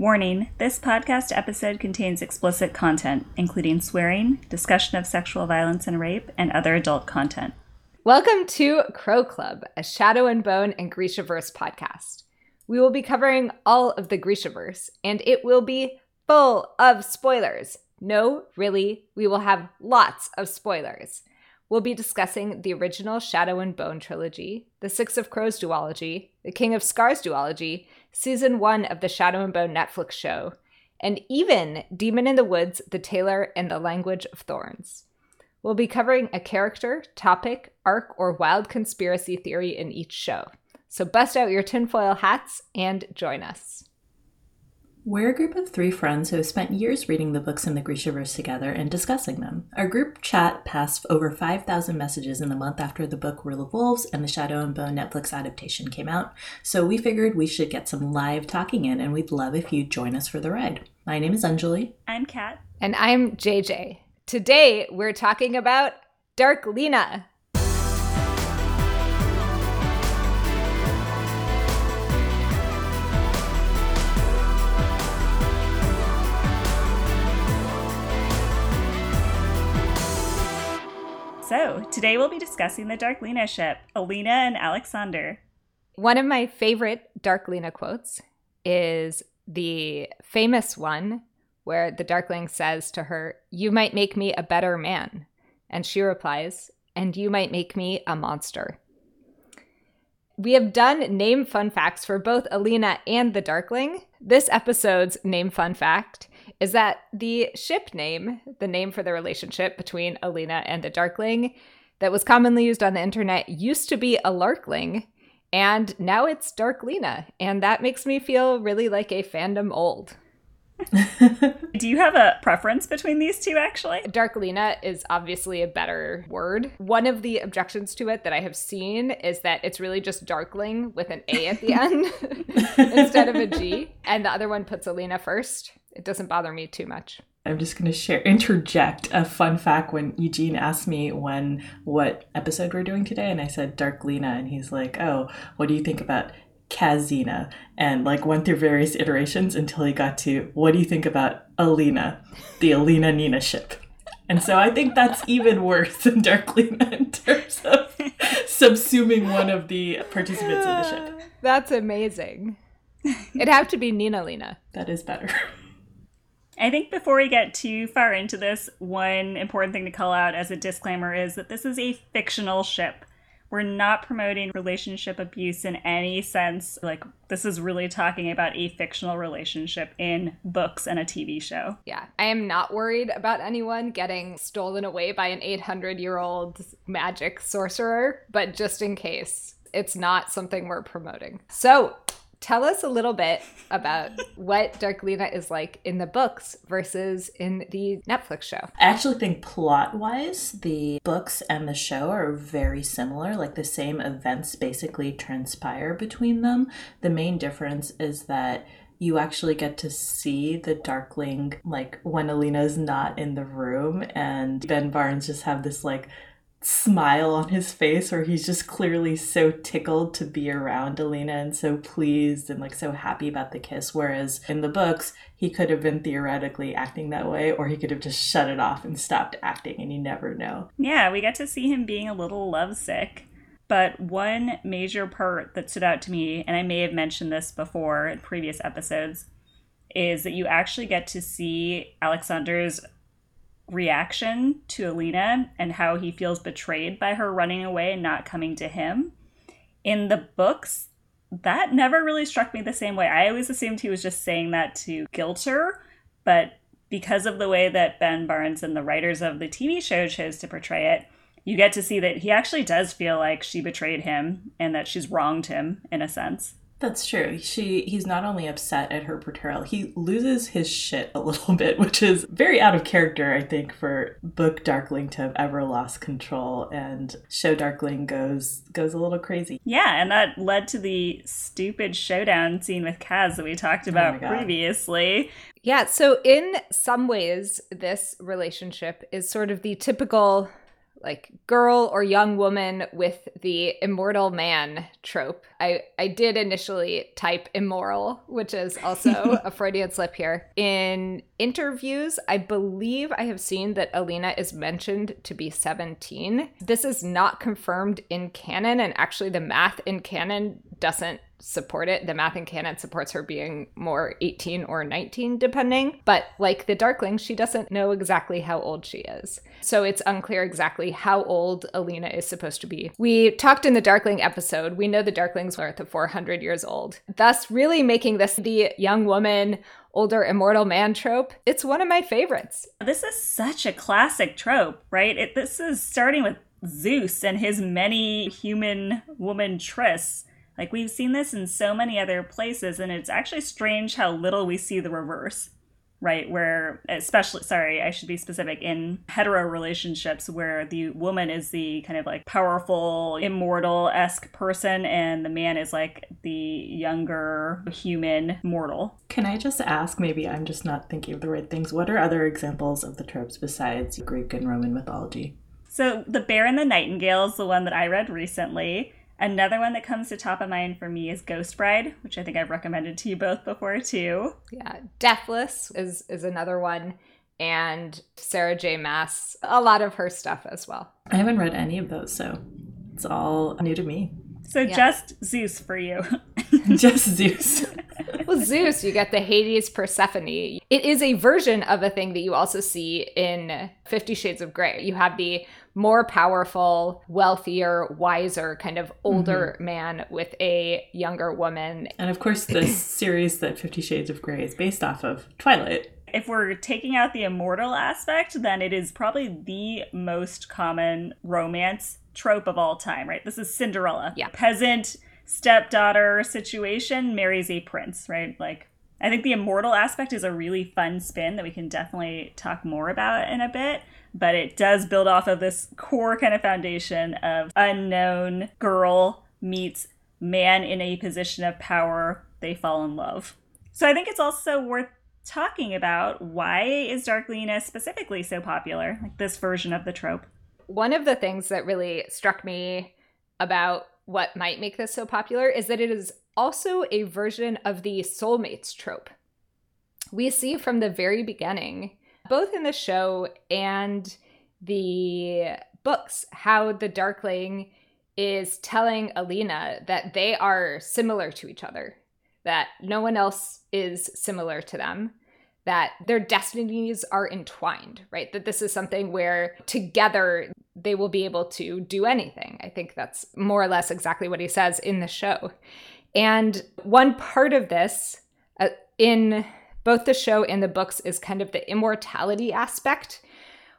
Warning this podcast episode contains explicit content, including swearing, discussion of sexual violence and rape, and other adult content. Welcome to Crow Club, a Shadow and Bone and Grishaverse podcast. We will be covering all of the Grishaverse, and it will be full of spoilers. No, really, we will have lots of spoilers. We'll be discussing the original Shadow and Bone trilogy, the Six of Crows duology, the King of Scars duology, season one of the Shadow and Bone Netflix show, and even Demon in the Woods, The Tailor, and the Language of Thorns. We'll be covering a character, topic, arc, or wild conspiracy theory in each show. So bust out your tinfoil hats and join us. We're a group of three friends who have spent years reading the books in the Grishaverse together and discussing them. Our group chat passed over 5,000 messages in the month after the book Rule of Wolves and the Shadow and Bone Netflix adaptation came out, so we figured we should get some live talking in, and we'd love if you'd join us for the ride. My name is Anjali. I'm Kat. And I'm JJ. Today, we're talking about Darklina. Today we'll be discussing the Darklina ship, Alina and Alexander. One of my favorite Darklina quotes is the famous one where the Darkling says to her, You might make me a better man. And she replies, And you might make me a monster. We have done name fun facts for both Alina and the Darkling. This episode's name fun fact is that the ship name, the name for the relationship between Alina and the Darkling, that was commonly used on the internet used to be Alarkling, and now it's Darklina, and that makes me feel really like a fandom old. Do you have a preference between these two, actually? Darklina is obviously a better word. One of the objections to it that I have seen is that it's really just Darkling with an A at the end instead of a G. And the other one puts Alina first. It doesn't bother me too much. I'm just going to share interject a fun fact when Eugene asked me when what episode we're doing today and I said Darklina and he's like, "Oh, what do you think about Kazina?" and like went through various iterations until he got to, "What do you think about Alina, the Alina Nina ship?" And so I think that's even worse than Darklina in terms of subsuming one of the participants of the ship. That's amazing. It'd have to be Nina Lena. That is better. I think before we get too far into this, one important thing to call out as a disclaimer is that this is a fictional ship. We're not promoting relationship abuse in any sense. Like, this is really talking about a fictional relationship in books and a TV show. Yeah, I am not worried about anyone getting stolen away by an 800 year old magic sorcerer, but just in case, it's not something we're promoting. So, tell us a little bit about what Darklina is like in the books versus in the Netflix show. I actually think plot wise, the books and the show are very similar. Like the same events basically transpire between them. The main difference is that you actually get to see the Darkling like when Alina's not in the room and Ben Barnes just have this like smile on his face where he's just clearly so tickled to be around Alina and so pleased and like so happy about the kiss. Whereas in the books, he could have been theoretically acting that way or he could have just shut it off and stopped acting and you never know. Yeah, we get to see him being a little lovesick. But one major part that stood out to me, and I may have mentioned this before in previous episodes, is that you actually get to see Alexander's reaction to Alina and how he feels betrayed by her running away and not coming to him. In the books, that never really struck me the same way. I always assumed he was just saying that to guilt her, but because of the way that Ben Barnes and the writers of the TV show chose to portray it, you get to see that he actually does feel like she betrayed him and that she's wronged him in a sense. That's true. She he's not only upset at her portrayal, he loses his shit a little bit, which is very out of character, I think, for book Darkling to have ever lost control and show Darkling goes goes a little crazy. Yeah, and that led to the stupid showdown scene with Kaz that we talked oh about God. previously. Yeah, so in some ways, this relationship is sort of the typical like girl or young woman with the immortal man trope. I, I did initially type immoral, which is also a Freudian slip here. In interviews, I believe I have seen that Alina is mentioned to be 17. This is not confirmed in canon, and actually, the math in canon doesn't support it. The math in canon supports her being more 18 or 19, depending. But like the Darkling, she doesn't know exactly how old she is. So it's unclear exactly how old Alina is supposed to be. We talked in the Darkling episode, we know the Darkling's worth of 400 years old, thus really making this the young woman older immortal man trope. It's one of my favorites. This is such a classic trope, right? It, this is starting with Zeus and his many human woman trysts like we've seen this in so many other places, and it's actually strange how little we see the reverse, right? Where, especially, sorry, I should be specific, in hetero relationships where the woman is the kind of like powerful, immortal esque person, and the man is like the younger human mortal. Can I just ask, maybe I'm just not thinking of the right things, what are other examples of the tropes besides Greek and Roman mythology? So, The Bear and the Nightingale is the one that I read recently. Another one that comes to top of mind for me is Ghost Bride, which I think I've recommended to you both before too. Yeah, Deathless is is another one and Sarah J Maas, a lot of her stuff as well. I haven't read any of those, so it's all new to me. So yeah. just Zeus for you. just Zeus. well, Zeus, you get the Hades Persephone. It is a version of a thing that you also see in Fifty Shades of Grey. You have the more powerful, wealthier, wiser, kind of older mm-hmm. man with a younger woman. And of course, the series that Fifty Shades of Grey is based off of, Twilight. If we're taking out the immortal aspect, then it is probably the most common romance trope of all time, right? This is Cinderella. Yeah. Peasant stepdaughter situation marries a prince, right? Like I think the immortal aspect is a really fun spin that we can definitely talk more about in a bit but it does build off of this core kind of foundation of unknown girl meets man in a position of power, they fall in love. So I think it's also worth talking about why is Darklina specifically so popular, like this version of the trope. One of the things that really struck me about what might make this so popular is that it is also a version of the soulmates trope. We see from the very beginning both in the show and the books how the Darkling is telling Alina that they are similar to each other, that no one else is similar to them, that their destinies are entwined, right? That this is something where together they will be able to do anything. I think that's more or less exactly what he says in the show. And one part of this uh, in both the show and the books is kind of the immortality aspect.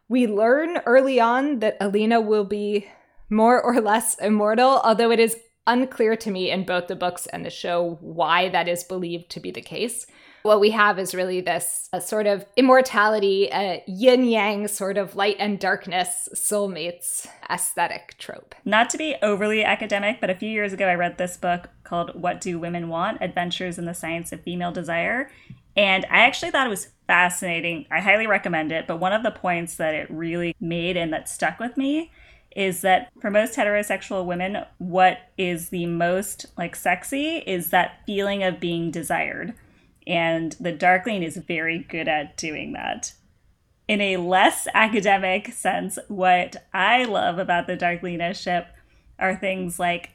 We learn early on that Alina will be more or less immortal, although it is unclear to me in both the books and the show why that is believed to be the case. What we have is really this sort of immortality, a yin yang sort of light and darkness soulmates aesthetic trope. Not to be overly academic, but a few years ago I read this book called What Do Women Want? Adventures in the Science of Female Desire. And I actually thought it was fascinating. I highly recommend it. But one of the points that it really made and that stuck with me is that for most heterosexual women, what is the most like sexy is that feeling of being desired. And the Darkling is very good at doing that. In a less academic sense, what I love about the Darklina ship are things like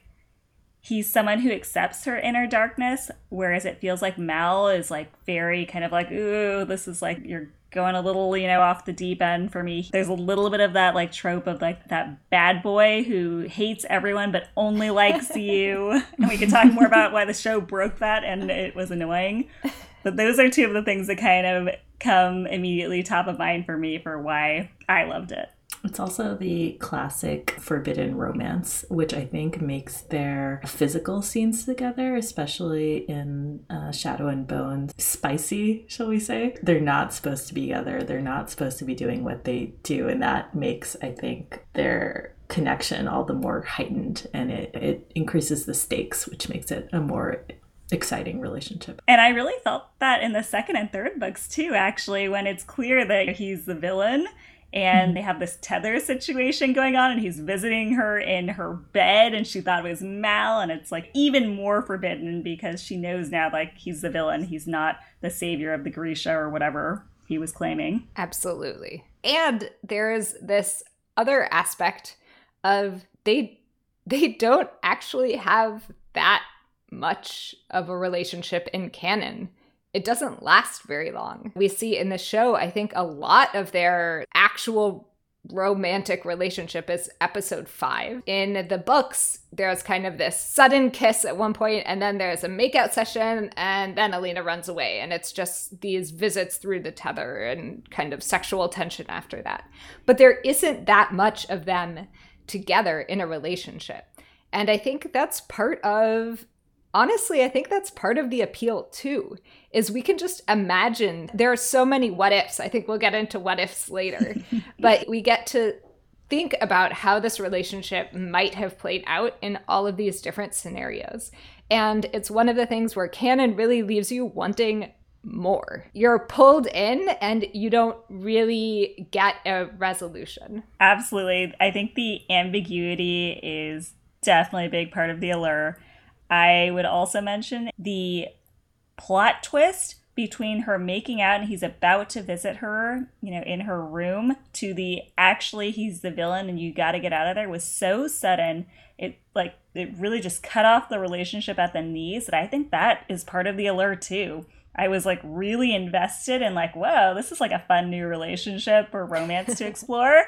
he's someone who accepts her inner darkness, whereas it feels like Mal is like very kind of like, ooh, this is like you're going a little, you know, off the deep end for me. There's a little bit of that like trope of like that bad boy who hates everyone but only likes you. And we could talk more about why the show broke that and it was annoying. But those are two of the things that kind of come immediately top of mind for me for why I loved it. It's also the classic forbidden romance, which I think makes their physical scenes together, especially in uh, Shadow and Bone, spicy, shall we say. They're not supposed to be together. They're not supposed to be doing what they do. And that makes, I think, their connection all the more heightened and it, it increases the stakes, which makes it a more exciting relationship. And I really felt that in the second and third books too, actually, when it's clear that he's the villain and mm-hmm. they have this tether situation going on and he's visiting her in her bed and she thought it was mal and it's like even more forbidden because she knows now like he's the villain. He's not the savior of the grisha or whatever he was claiming. Absolutely. And there is this other aspect of they they don't actually have that much of a relationship in canon it doesn't last very long. We see in the show, I think, a lot of their actual romantic relationship is episode five. In the books, there's kind of this sudden kiss at one point, and then there's a makeout session, and then Alina runs away. And it's just these visits through the tether and kind of sexual tension after that. But there isn't that much of them together in a relationship. And I think that's part of honestly, I think that's part of the appeal too, is we can just imagine there are so many what ifs. I think we'll get into what ifs later, but we get to think about how this relationship might have played out in all of these different scenarios. And it's one of the things where canon really leaves you wanting more. You're pulled in and you don't really get a resolution. Absolutely. I think the ambiguity is definitely a big part of the allure. I would also mention the plot twist between her making out and he's about to visit her, you know, in her room to the actually he's the villain and you got to get out of there was so sudden. It like it really just cut off the relationship at the knees. And I think that is part of the allure too. I was like really invested in like, whoa, this is like a fun new relationship or romance to explore.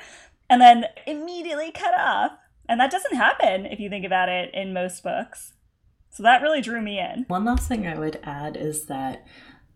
and then immediately cut off. And that doesn't happen if you think about it in most books. So that really drew me in. One last thing I would add is that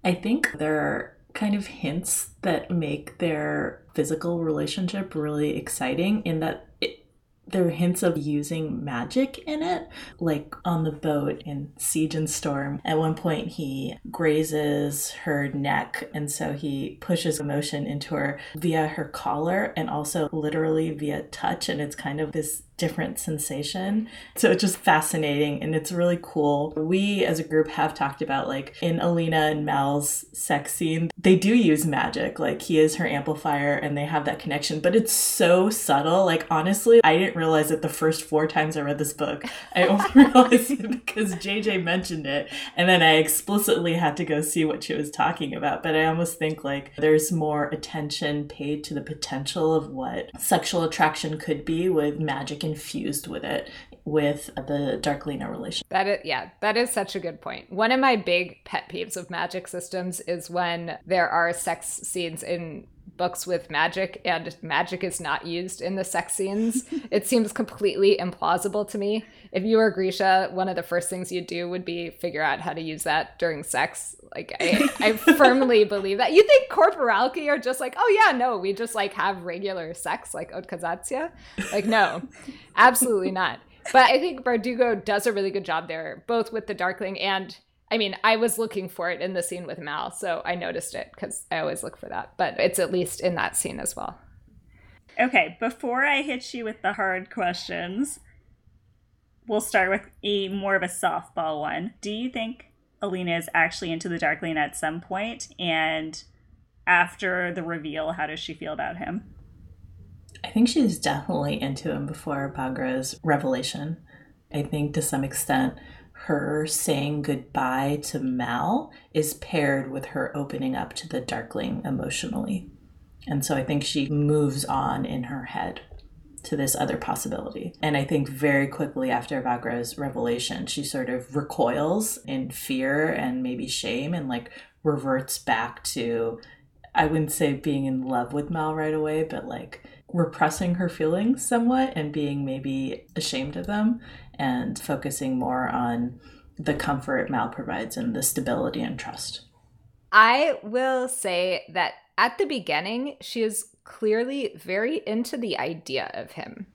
I think there are kind of hints that make their physical relationship really exciting in that it, there are hints of using magic in it. Like on the boat in Siege and Storm, at one point he grazes her neck, and so he pushes emotion into her via her collar and also literally via touch. And it's kind of this different sensation. So it's just fascinating and it's really cool. We as a group have talked about like in Alina and Mal's sex scene, they do use magic. Like he is her amplifier and they have that connection, but it's so subtle. Like honestly, I didn't realize it the first four times I read this book. I only realized it because JJ mentioned it and then I explicitly had to go see what she was talking about. But I almost think like there's more attention paid to the potential of what sexual attraction could be with magic and infused with it with the Darklina relation. That is, yeah, that is such a good point. One of my big pet peeves of magic systems is when there are sex scenes in books with magic and magic is not used in the sex scenes. it seems completely implausible to me. If you were Grisha, one of the first things you'd do would be figure out how to use that during sex. Like I, I firmly believe that. You think corporalki are just like, oh yeah, no, we just like have regular sex like Otkazat'sya? Like no, absolutely not. But I think Bardugo does a really good job there, both with the Darkling and I mean, I was looking for it in the scene with Mal, so I noticed it because I always look for that. But it's at least in that scene as well. Okay, before I hit you with the hard questions, we'll start with a more of a softball one. Do you think Alina is actually into the Darkling at some point? And after the reveal, how does she feel about him? I think she's definitely into him before Baghra's revelation. I think to some extent her saying goodbye to Mal is paired with her opening up to the Darkling emotionally. And so I think she moves on in her head to this other possibility. And I think very quickly after Baghra's revelation, she sort of recoils in fear and maybe shame and like reverts back to, I wouldn't say being in love with Mal right away, but like repressing her feelings somewhat and being maybe ashamed of them and focusing more on the comfort Mal provides and the stability and trust. I will say that at the beginning, she is clearly very into the idea of him.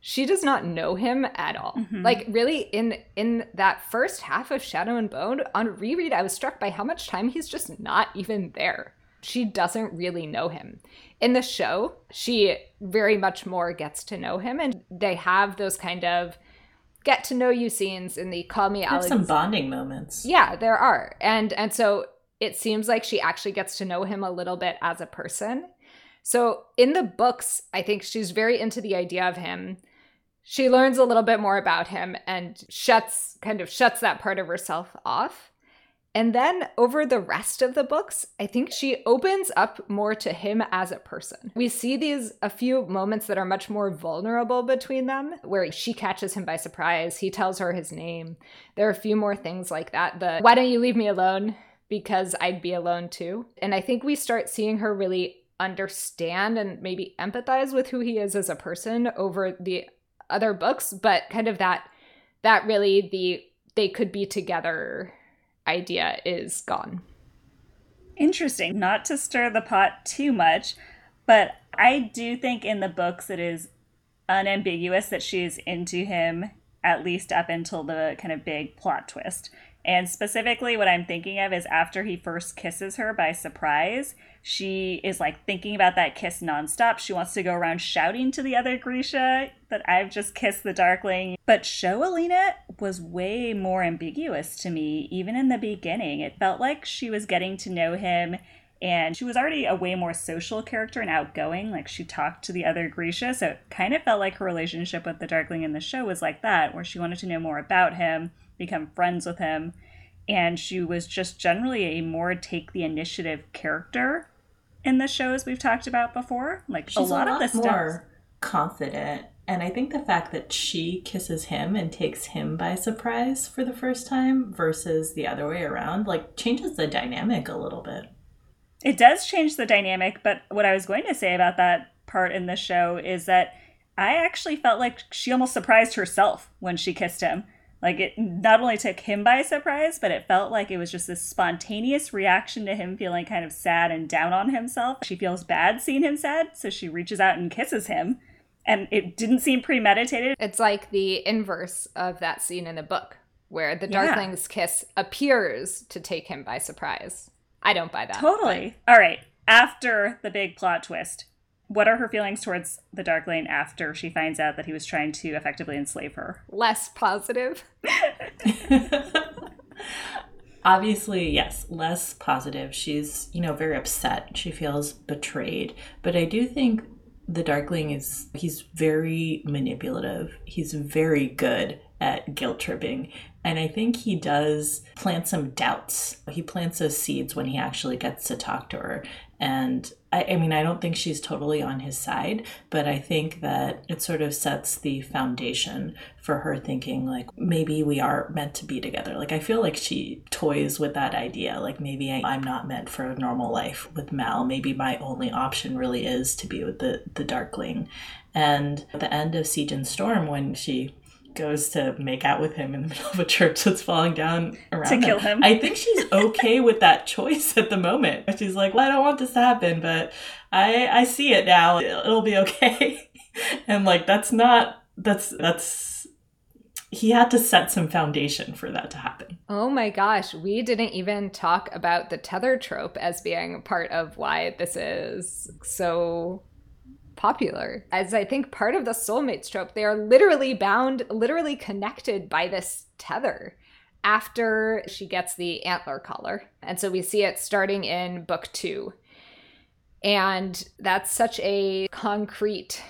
She does not know him at all. Mm-hmm. Like really in in that first half of Shadow and Bone on reread I was struck by how much time he's just not even there. She doesn't really know him. In the show, she very much more gets to know him and they have those kind of get to know you scenes in the Call Me Alex. some bonding moments. Yeah, there are. And and so it seems like she actually gets to know him a little bit as a person. So in the books, I think she's very into the idea of him. She learns a little bit more about him and shuts kind of shuts that part of herself off. And then over the rest of the books, I think she opens up more to him as a person. We see these a few moments that are much more vulnerable between them, where she catches him by surprise, he tells her his name. There are a few more things like that. The why don't you leave me alone? Because I'd be alone too. And I think we start seeing her really understand and maybe empathize with who he is as a person over the other books, but kind of that that really the they could be together idea is gone. Interesting. Not to stir the pot too much, but I do think in the books it is unambiguous that she's into him at least up until the kind of big plot twist. And specifically, what I'm thinking of is after he first kisses her by surprise, she is like thinking about that kiss nonstop. She wants to go around shouting to the other Grisha that I've just kissed the Darkling. But show Alina was way more ambiguous to me, even in the beginning. It felt like she was getting to know him and she was already a way more social character and outgoing. Like she talked to the other Grisha, so it kind of felt like her relationship with the Darkling in the show was like that, where she wanted to know more about him become friends with him. And she was just generally a more take the initiative character in the shows we've talked about before. Like She's a lot, a lot of the more stuff. confident. And I think the fact that she kisses him and takes him by surprise for the first time versus the other way around, like changes the dynamic a little bit. It does change the dynamic, but what I was going to say about that part in the show is that I actually felt like she almost surprised herself when she kissed him. Like it not only took him by surprise, but it felt like it was just this spontaneous reaction to him feeling kind of sad and down on himself. She feels bad seeing him sad, so she reaches out and kisses him. And it didn't seem premeditated. It's like the inverse of that scene in the book where the Yeah. Darkling's kiss appears to take him by surprise. I don't buy that. Totally. All right. After the big plot twist, what are her feelings towards the Darkling after she finds out that he was trying to effectively enslave her? Less positive. Obviously, yes, less positive. She's, you know, very upset. She feels betrayed. But I do think the Darkling is, he's very manipulative. He's very good at guilt tripping. And I think he does plant some doubts. He plants those seeds when he actually gets to talk to her. And I, I mean, I don't think she's totally on his side, but I think that it sort of sets the foundation for her thinking, like, maybe we are meant to be together. Like, I feel like she toys with that idea. Like, maybe I, I'm not meant for a normal life with Mal. Maybe my only option really is to be with the, the Darkling. And at the end of Siege and Storm, when she goes to make out with him in the middle of a church that's falling down around To them, kill him. I think she's okay with that choice at the moment. She's like, well, I don't want this to happen, but I I see it now. It'll be okay. and like that's not that's that's he had to set some foundation for that to happen. Oh my gosh, we didn't even talk about the tether trope as being part of why this is so popular. As I think part of the soulmates trope, they are literally bound, literally connected by this tether after she gets the antler collar. And so we see it starting in book two. And that's such a concrete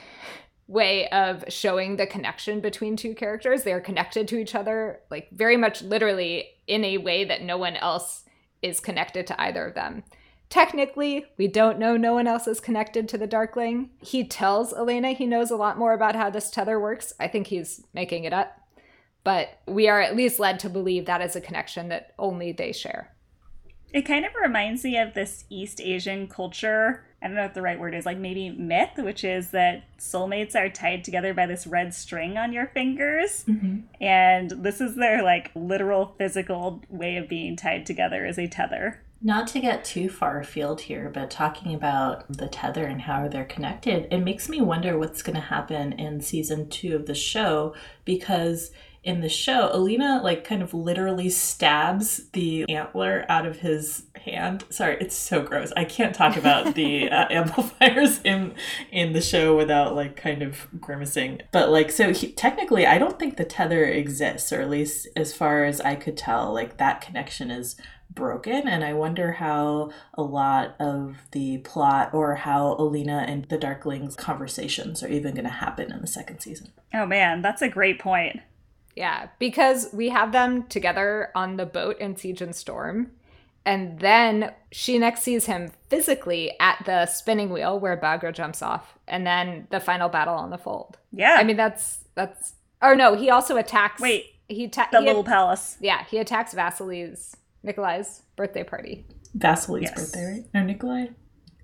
way of showing the connection between two characters. They are connected to each other, like very much literally in a way that no one else is connected to either of them. Technically, we don't know no one else is connected to the Darkling. He tells Alina he knows a lot more about how this tether works. I think he's making it up. But we are at least led to believe that is a connection that only they share. It kind of reminds me of this East Asian culture. I don't know what the right word is, like maybe myth, which is that soulmates are tied together by this red string on your fingers. Mm-hmm. And this is their like literal physical way of being tied together as a tether. Not to get too far afield here, but talking about the tether and how they're connected, it makes me wonder what's going to happen in season two of the show because in the show, Alina like kind of literally stabs the antler out of his hand. Sorry, it's so gross. I can't talk about the uh, amplifiers in in the show without like kind of grimacing. But like, so he, technically, I don't think the tether exists, or at least as far as I could tell, like that connection is broken and i wonder how a lot of the plot or how alina and the darklings conversations are even going to happen in the second season oh man that's a great point yeah because we have them together on the boat in siege and storm and then she next sees him physically at the spinning wheel where Baghra jumps off, and then the final battle on the fold. Yeah. I mean that's that's or no, he also attacks Wait. he ta- The he little palace. Yeah, he attacks Vasily's Nikolai's birthday party. Vasily's Yes. birthday right or nikolai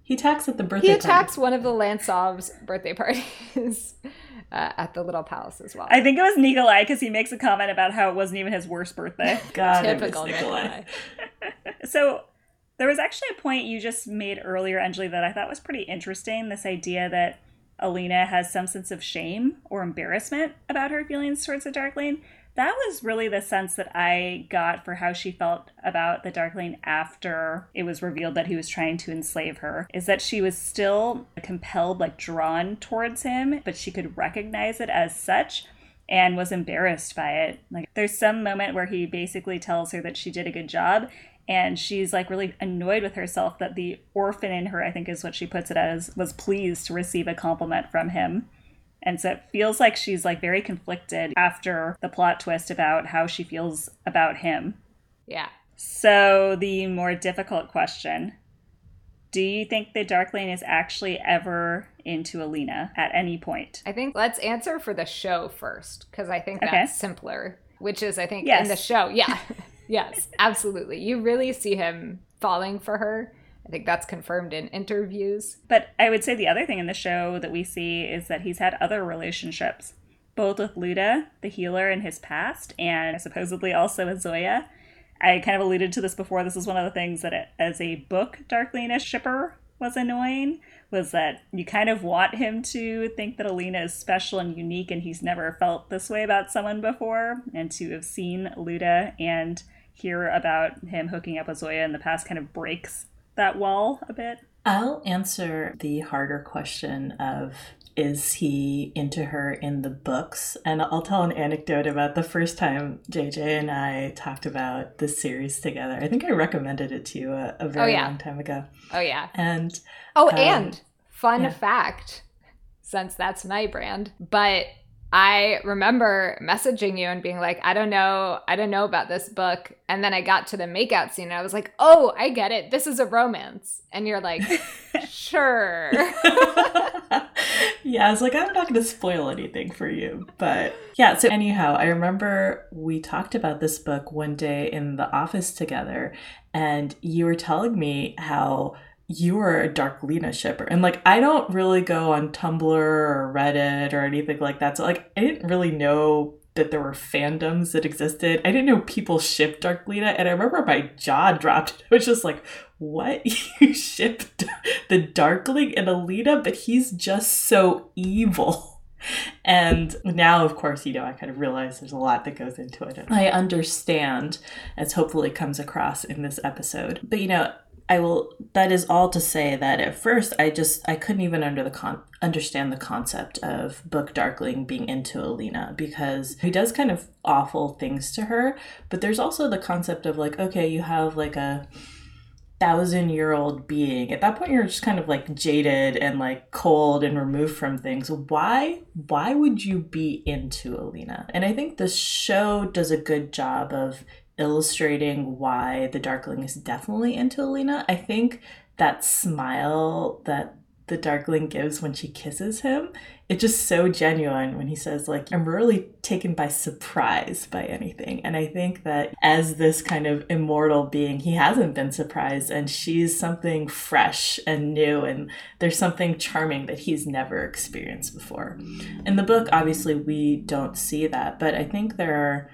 he attacks at the birthday party. He party. attacks one of the Lantsov's birthday parties uh, at the little palace as well. I think it was Nikolai because he makes a comment about how it wasn't even his worst birthday. God, Typical Nikolai. Nikolai. so there was actually a point you just made earlier, Anjali, that I thought was pretty interesting. This idea that Alina has some sense of shame or embarrassment about her feelings towards the Darkling. That was really the sense that I got for how she felt about the Darkling after it was revealed that he was trying to enslave her. Is that she was still compelled, like drawn towards him, but she could recognize it as such and was embarrassed by it. Like there's some moment where he basically tells her that she did a good job and she's like really annoyed with herself that the orphan in her, I think is what she puts it as, was pleased to receive a compliment from him. And so it feels like she's like very conflicted after the plot twist about how she feels about him. Yeah. So the more difficult question, do you think the Darkling is actually ever into Alina at any point? I think let's answer for the show first because I think Okay. that's simpler. Which is, I think, Yes. in the show. Yeah. yes, absolutely. You really see him falling for her. I think that's confirmed in interviews. But I would say the other thing in the show that we see is that he's had other relationships, both with Luda, the healer in his past, and supposedly also with Zoya. I kind of alluded to this before. This is one of the things that, it, as a book Darklina shipper, was annoying. Was that you kind of want him to think that Alina is special and unique, and he's never felt this way about someone before, and to have seen Luda and hear about him hooking up with Zoya in the past kind of breaks that wall a bit. I'll answer the harder question of is he into her in the books? And I'll tell an anecdote about the first time JJ and I talked about this series together. I think I recommended it to you a, a very yeah. long time ago. Oh, yeah. And Oh, Um, and fun yeah. fact, since that's my brand, but I remember messaging you and being like, I don't know, I don't know about this book. And then I got to the makeout scene and I was like, oh, I get it. This is a romance. And you're like, sure. yeah, I was like, I'm not going to spoil anything for you. But yeah, so anyhow, I remember we talked about this book one day in the office together, and you were telling me how you were a Darklina shipper. And like, I don't really go on Tumblr or Reddit or anything like that. So, like, I didn't really know that there were fandoms that existed. I didn't know people shipped Darklina. And I remember my jaw dropped. I was just like, what? You shipped the Darkling and Alina, but he's just so evil. And now, of course, you know, I kind of realize there's a lot that goes into it. I understand, as hopefully comes across in this episode. But, you know, I will. That is all to say that at first I just I couldn't even under the con- understand the concept of Book Darkling being into Alina because he does kind of awful things to her. But there's also the concept of like, okay, you have like a thousand year old being. At that point, you're just kind of like jaded and like cold and removed from things. Why? Why would you be into Alina? And I think the show does a good job of illustrating why the Darkling is definitely into Alina. I think that smile that the Darkling gives when she kisses him, it's just so genuine when he says, like, I'm really taken by surprise by anything. And I think that as this kind of immortal being, he hasn't been surprised, and she's something fresh and new, and there's something charming that he's never experienced before. In the book, obviously, we don't see that, but I think there are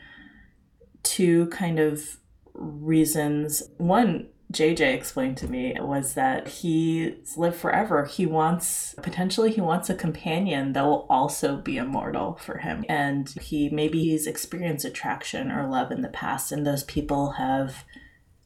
two kind of reasons. One, JJ explained to me was that he's lived forever. He wants potentially he wants a companion that will also be immortal for him. And he maybe he's experienced attraction or love in the past and those people have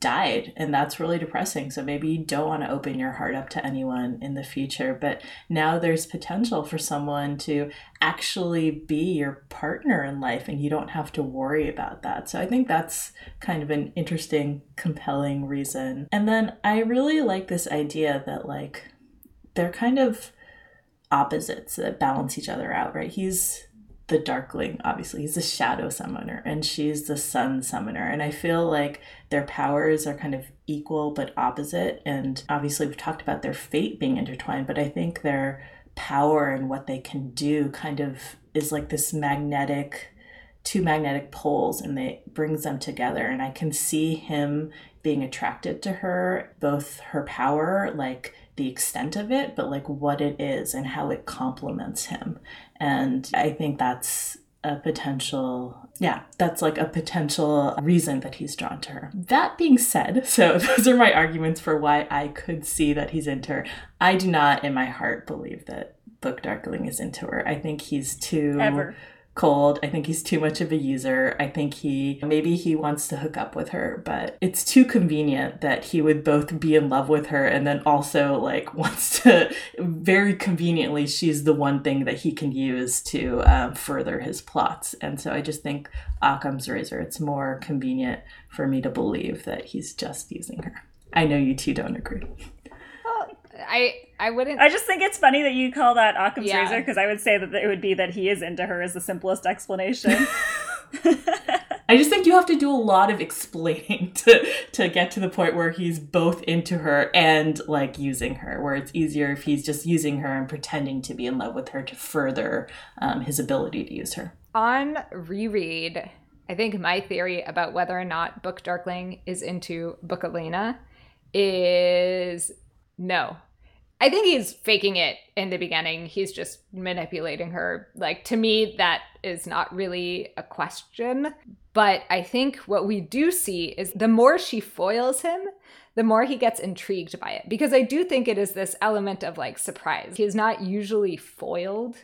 died and that's really depressing. So maybe you don't want to open your heart up to anyone in the future but now there's potential for someone to actually be your partner in life and you don't have to worry about that. So i think that's kind of an interesting compelling reason. And then i really like this idea that like they're kind of opposites that balance each other out right? He's the Darkling, obviously. He's a shadow summoner, and she's the sun summoner. And I feel like their powers are kind of equal but opposite. And obviously, we've talked about their fate being intertwined, but I think their power and what they can do kind of is like this magnetic two magnetic poles and it brings them together and i can see him being attracted to her both her power like the extent of it but like what it is and how it complements him and I think that's a potential, yeah, that's like a potential reason that he's drawn to her. That being said, so those are my arguments for why I could see that he's into her. I do not in my heart believe that Book Darkling is into her. I think he's too. Ever cold. I think he's too much of a user. I think he maybe he wants to hook up with her, but it's too convenient that he would both be in love with her and then also like wants to very conveniently she's the one thing that he can use to um, further his plots. And so I just think Occam's razor. It's more convenient for me to believe that he's just using her. I know you two don't agree. I I wouldn't. I just think it's funny that you call that Occam's yeah. razor because I would say that it would be that he is into her is the simplest explanation. I just think you have to do a lot of explaining to to get to the point where he's both into her and like using her. Where it's easier if he's just using her and pretending to be in love with her to further um, his ability to use her. On reread, I think my theory about whether or not Book Darkling is into Book Alina is no. I think he's faking it in the beginning. He's just manipulating her. Like, to me, that is not really a question. But I think what we do see is the more she foils him, the more he gets intrigued by it. Because I do think it is this element of like surprise. He's not usually foiled,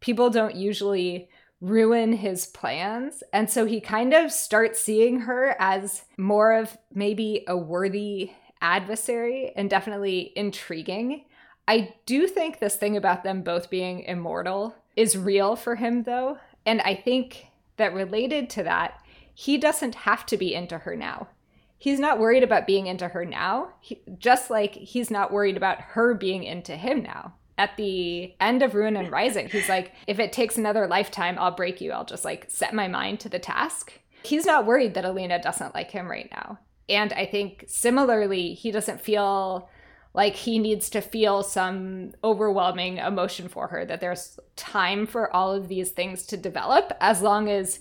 people don't usually ruin his plans. And so he kind of starts seeing her as more of maybe a worthy adversary and definitely intriguing. I do think this thing about them both being immortal is real for him, though. And I think that related to that, he doesn't have to be into her now. He's not worried about being into her now, he, just like he's not worried about her being into him now. At the end of Ruin and Rising, he's like, if it takes another lifetime, I'll break you. I'll just like set my mind to the task. He's not worried that Alina doesn't like him right now. And I think similarly, he doesn't feel like he needs to feel some overwhelming emotion for her, that there's time for all of these things to develop as long as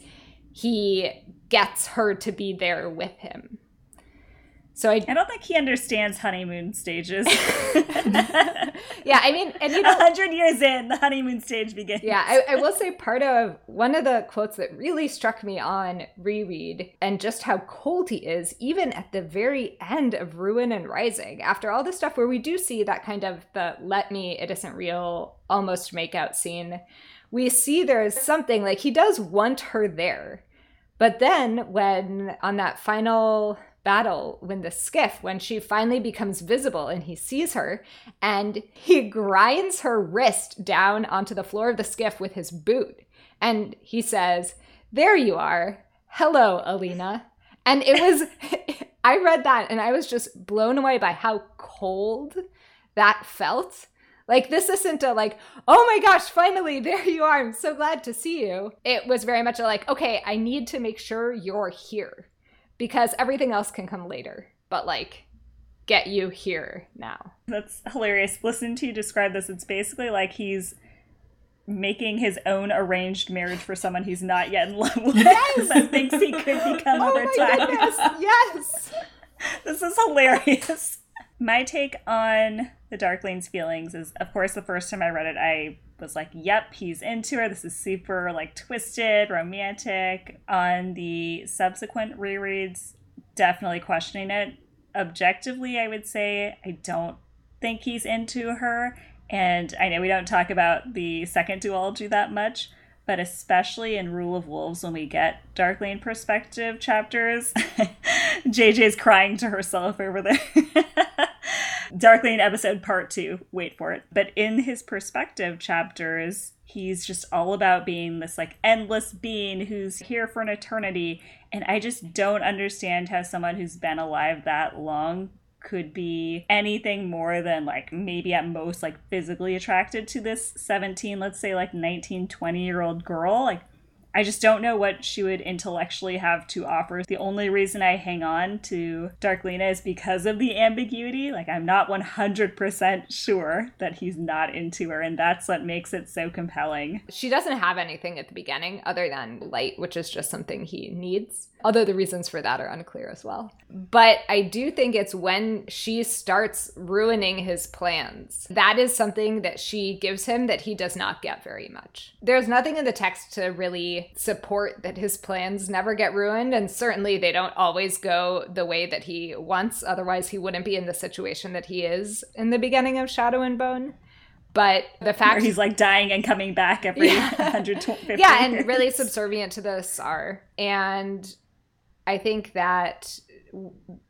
he gets her to be there with him. So I, I don't think he understands honeymoon stages. yeah, I mean, and you know, hundred years in, the honeymoon stage begins. Yeah, I, I, will say part of one of the quotes that really struck me on reread, and just how cold he is, even at the very end of Ruin and Rising. After all the stuff where we do see that kind of the "let me, it isn't real" almost makeout scene, we see there's something like he does want her there, but then when on that final battle when the skiff when she finally becomes visible and he sees her and he grinds her wrist down onto the floor of the skiff with his boot. And he says there you are. Hello alina. And it was i read that and i was just blown away by how cold that felt. Like this isn't a like, oh my gosh, finally there you are. I'm so glad to see you. It was very much a like, okay, I need to make sure you're here because everything else can come later. But like, get you here now. That's hilarious. Listen to you describe this. It's basically like he's making his own arranged marriage for someone he's not yet in love with yes! that thinks he could become oh over time. Goodness. Yes. this is hilarious. My take on the Darkling's feelings is, of course, the first time I read it, I was like, yep, he's into her. This is super like twisted, romantic. On the subsequent rereads, definitely questioning it. Objectively, I would say I don't think he's into her. And I know we don't talk about the second duology that much, but especially in Rule of Wolves when we get Darkling perspective chapters. JJ's crying to herself over there. Darkling episode part two, wait for it. But in his perspective chapters, he's just all about being this like endless being who's here for an eternity. And I just don't understand how someone who's been alive that long could be anything more than like maybe at most like physically attracted to this 17 let's say like 19 20 year old girl like I just don't know what she would intellectually have to offer. The only reason I hang on to Darklina is because of the ambiguity. Like, I'm not 100% sure that he's not into her, and that's what makes it so compelling. She doesn't have anything at the beginning other than light, which is just something he needs although the reasons for that are unclear as well. But I do think it's when she starts ruining his plans. That is something that she gives him that he does not get very much. There's nothing in the text to really support that his plans never get ruined, and certainly they don't always go the way that he wants, otherwise, he wouldn't be in the situation that he is in the beginning of Shadow and Bone. But the fact Where he's like dying and coming back every yeah. 150 Yeah, and really subservient to the Tsar. And I think that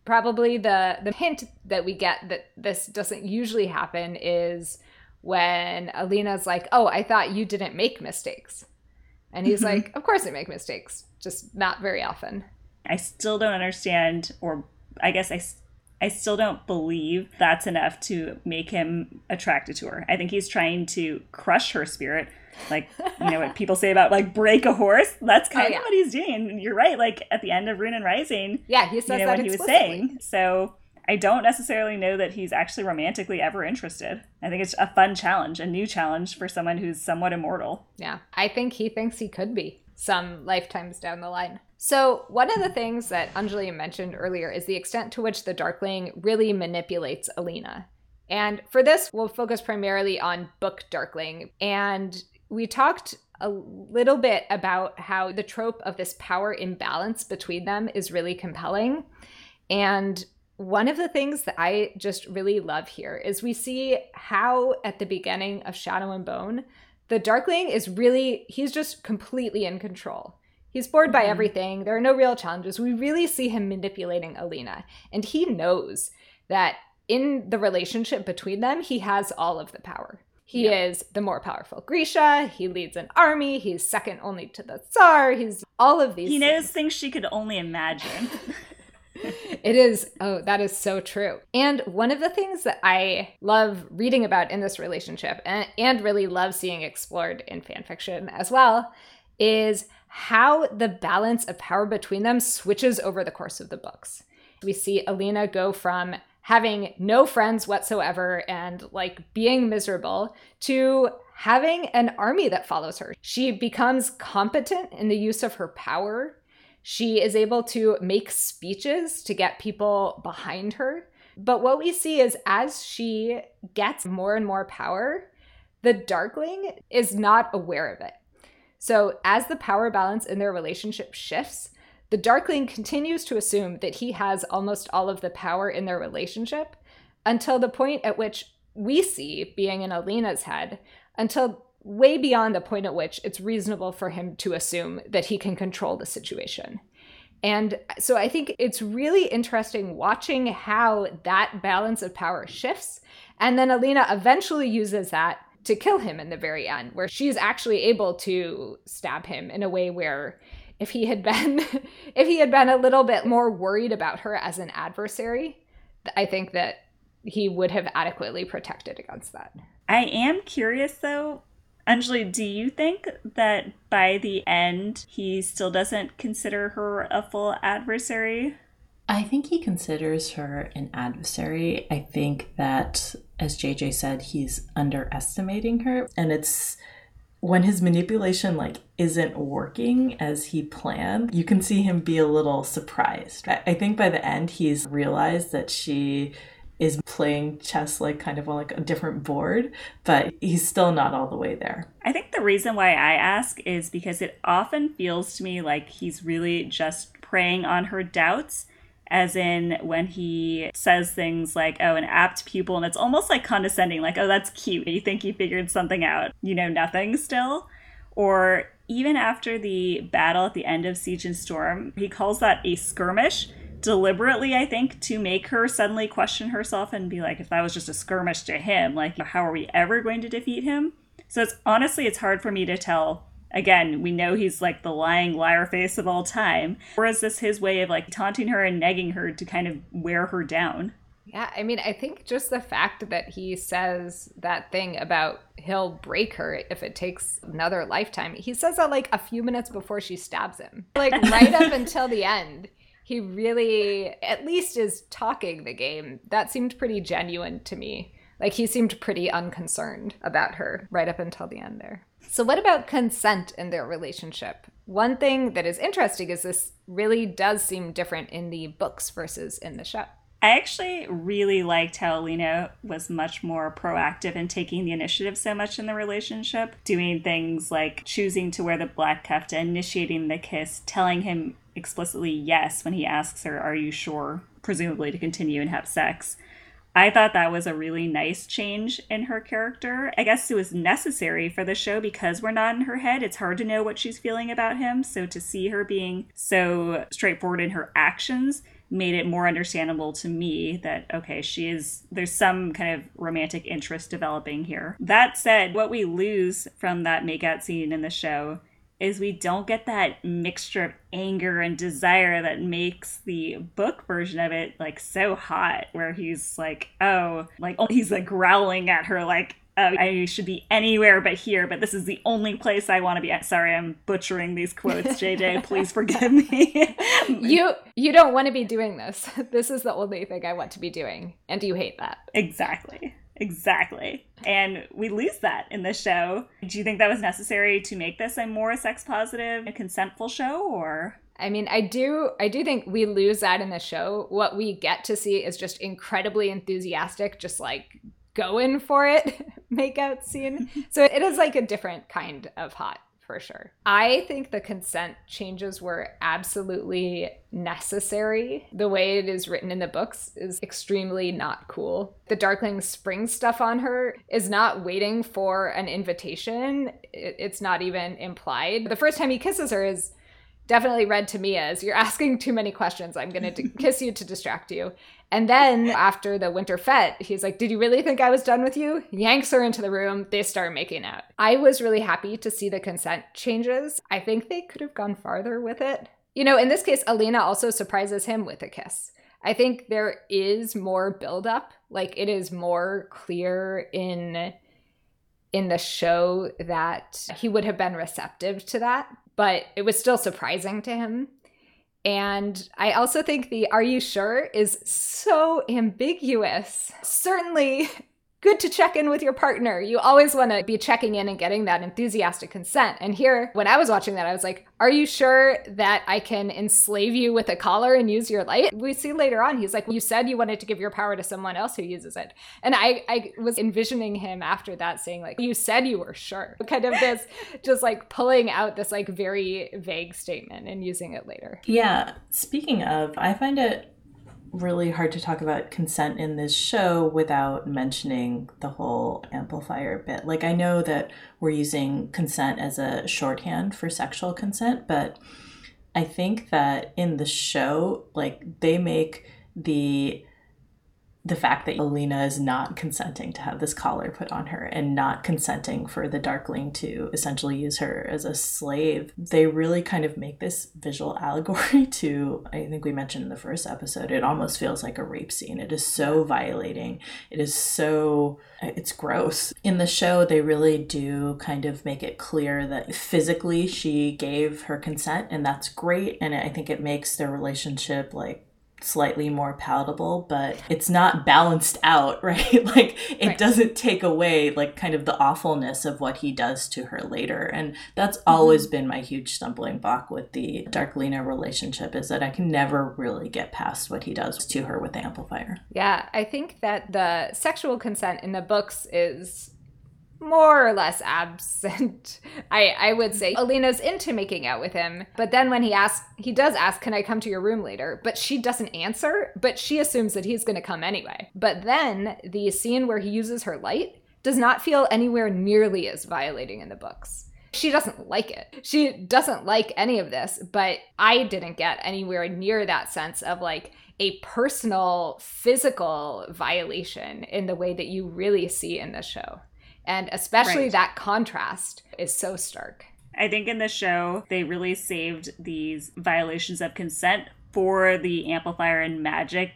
probably the the hint that we get that this doesn't usually happen is when Alina's like, "Oh, I thought you didn't make mistakes." And he's mm-hmm. like, "Of course I make mistakes, just not very often." I still don't understand or I guess I I still don't believe that's enough to make him attracted to her. I think he's trying to crush her spirit like you know what people say about like break a horse? That's kind oh, yeah. of what he's doing. You're right like at the end of Ruin and Rising yeah he says you know, that what he was saying. So i don't necessarily know that he's actually romantically ever interested. I think it's a fun challenge a new challenge for someone who's somewhat immortal. Yeah i think he thinks he could be some lifetimes down the line. So, one of the things that Anjali mentioned earlier is the extent to which the Darkling really manipulates Alina. And for this, we'll focus primarily on Book Darkling. And we talked a little bit about how the trope of this power imbalance between them is really compelling. And one of the things that I just really love here is we see how at the beginning of Shadow and Bone, the Darkling is really, he's just completely in control. He's bored by mm-hmm. everything. There are no real challenges. We really see him manipulating Alina. And he knows that in the relationship between them, he has all of the power. He yep. is the more powerful Grisha. He leads an army. He's second only to the Tsar. He's all of these. He knows things she could only imagine. it is, oh, that is so true. And one of the things that I love reading about in this relationship and, and really love seeing explored in fan fiction as well is how the balance of power between them switches over the course of the books. We see Alina go from having no friends whatsoever and like being miserable to having an army that follows her. She becomes competent in the use of her power. She is able to make speeches to get people behind her. But what we see is as she gets more and more power, the Darkling is not aware of it. So, as the power balance in their relationship shifts, the Darkling continues to assume that he has almost all of the power in their relationship until the point at which we see being in Alina's head, until way beyond the point at which it's reasonable for him to assume that he can control the situation. And so I think it's really interesting watching how that balance of power shifts. And then Alina eventually uses that to kill him in the very end, where she's actually able to stab him in a way where if he had been if he had been a little bit more worried about her as an adversary, I think that he would have adequately protected against that. I am curious though, Anjali, do you think that by the end he still doesn't consider her a full adversary? I think he considers her an adversary. I think that, as JJ said, he's underestimating her. And it's when his manipulation like isn't working as he planned you can see him be a little surprised. I think by the end he's realized that she is playing chess like kind of on like a different board but he's still not all the way there. I think the reason why i ask is because it often feels to me like he's really just preying on her doubts as in when he says things like, oh, an apt pupil, and it's almost like condescending, like, oh, that's cute. You think you figured something out. You know nothing still. Or even after the battle at the end of Siege and Storm, he calls that a skirmish deliberately, I think, to make her suddenly question herself and be like, if that was just a skirmish to him, like, how are we ever going to defeat him? So it's honestly, it's hard for me to tell. Again, we know he's like the lying liar face of all time. Or is this his way of like taunting her and negging her to kind of wear her down? Yeah, I mean, I think just the fact that he says that thing about he'll break her if it takes another lifetime, he says that like a few minutes before she stabs him. Like right up until the end, he really, at least, is talking the game. That seemed pretty genuine to me. Like he seemed pretty unconcerned about her right up until the end there. So, what about consent in their relationship? One thing that is interesting is this really does seem different in the books versus in the show. I actually really liked how Alina was much more proactive in taking the initiative so much in the relationship, doing things like choosing to wear the black kefta, initiating the kiss, telling him explicitly yes when he asks her, Are you sure? presumably to continue and have sex. I thought that was a really nice change in her character. I guess it was necessary for the show because we're not in her head. It's hard to know what she's feeling about him. So to see her being so straightforward in her actions made it more understandable to me that okay she is there's some kind of romantic interest developing here that said what we lose from that makeout scene in the show is we don't get that mixture of anger and desire that makes the book version of it like so hot where he's like oh like he's like growling at her like uh, I should be anywhere but here, but this is the only place I want to be at. Sorry, I'm butchering these quotes, JJ. Please forgive me. you you don't want to be doing this. This is the only thing I want to be doing, and you hate that. Exactly. Exactly. And we lose that in this show. Do you think that was necessary to make this a more sex positive and consentful show or I mean, I do I do think we lose that in the show. What we get to see is just incredibly enthusiastic, just like going for it makeout scene. So it is like a different kind of hot for sure. I think the consent changes were absolutely necessary. The way it is written in the books is extremely not cool. The Darkling spring stuff on her is not waiting for an invitation, it's not even implied. The first time he kisses her is definitely read to me as you're asking too many questions. I'm going to kiss you to distract you. And then after the winter fete, he's like, Did you really think I was done with you? Yanks her into the room. They start making out. I was really happy to see the consent changes. I think they could have gone farther with it. You know, in this case, Alina also surprises him with a kiss. I think there is more buildup. Like it is more clear in in the show that he would have been receptive to that, but it was still surprising to him. And I also think the are you sure is so ambiguous. Certainly good to check in with your partner. You always want to be checking in and getting that enthusiastic consent. And here, when I was watching that, I was like, Are you sure that I can enslave you with a collar and use your light? We see later on, he's like, You said you wanted to give your power to someone else who uses it. And I, I was envisioning him after that saying, like, You said you were sure. Kind of this, just like pulling out this like very vague statement and using it later. Yeah. Speaking of, I find it really hard to talk about consent in this show without mentioning the whole amplifier bit. Like, I know that we're using consent as a shorthand for sexual consent, but I think that in the show, like, they make the the fact that Alina is not consenting to have this collar put on her and not consenting for the Darkling to essentially use her as a slave, they really kind of make this visual allegory to, I think we mentioned in the first episode, it almost feels like a rape scene. It is so violating. It is so, it's gross. In the show, they really do kind of make it clear that physically she gave her consent, and that's great. And I think it makes their relationship like slightly more palatable, but it's not balanced out, right? like it right. doesn't take away like kind of the awfulness of what he does to her later. And that's mm-hmm. always been my huge stumbling block with the Darklina relationship is that I can never really get past what he does to her with the amplifier. Yeah, I think that the sexual consent in the books is more or less absent. I, I would say Alina's into making out with him, but then when he asks, he does ask, Can I come to your room later? But she doesn't answer, but she assumes that he's going to come anyway. But then the scene where he uses her light does not feel anywhere nearly as violating in the books. She doesn't like it. She doesn't like any of this, but I didn't get anywhere near that sense of like a personal physical violation in the way that you really see in the show. And especially Right. that contrast is so stark. I think in the show, they really saved these violations of consent for the amplifier and magic,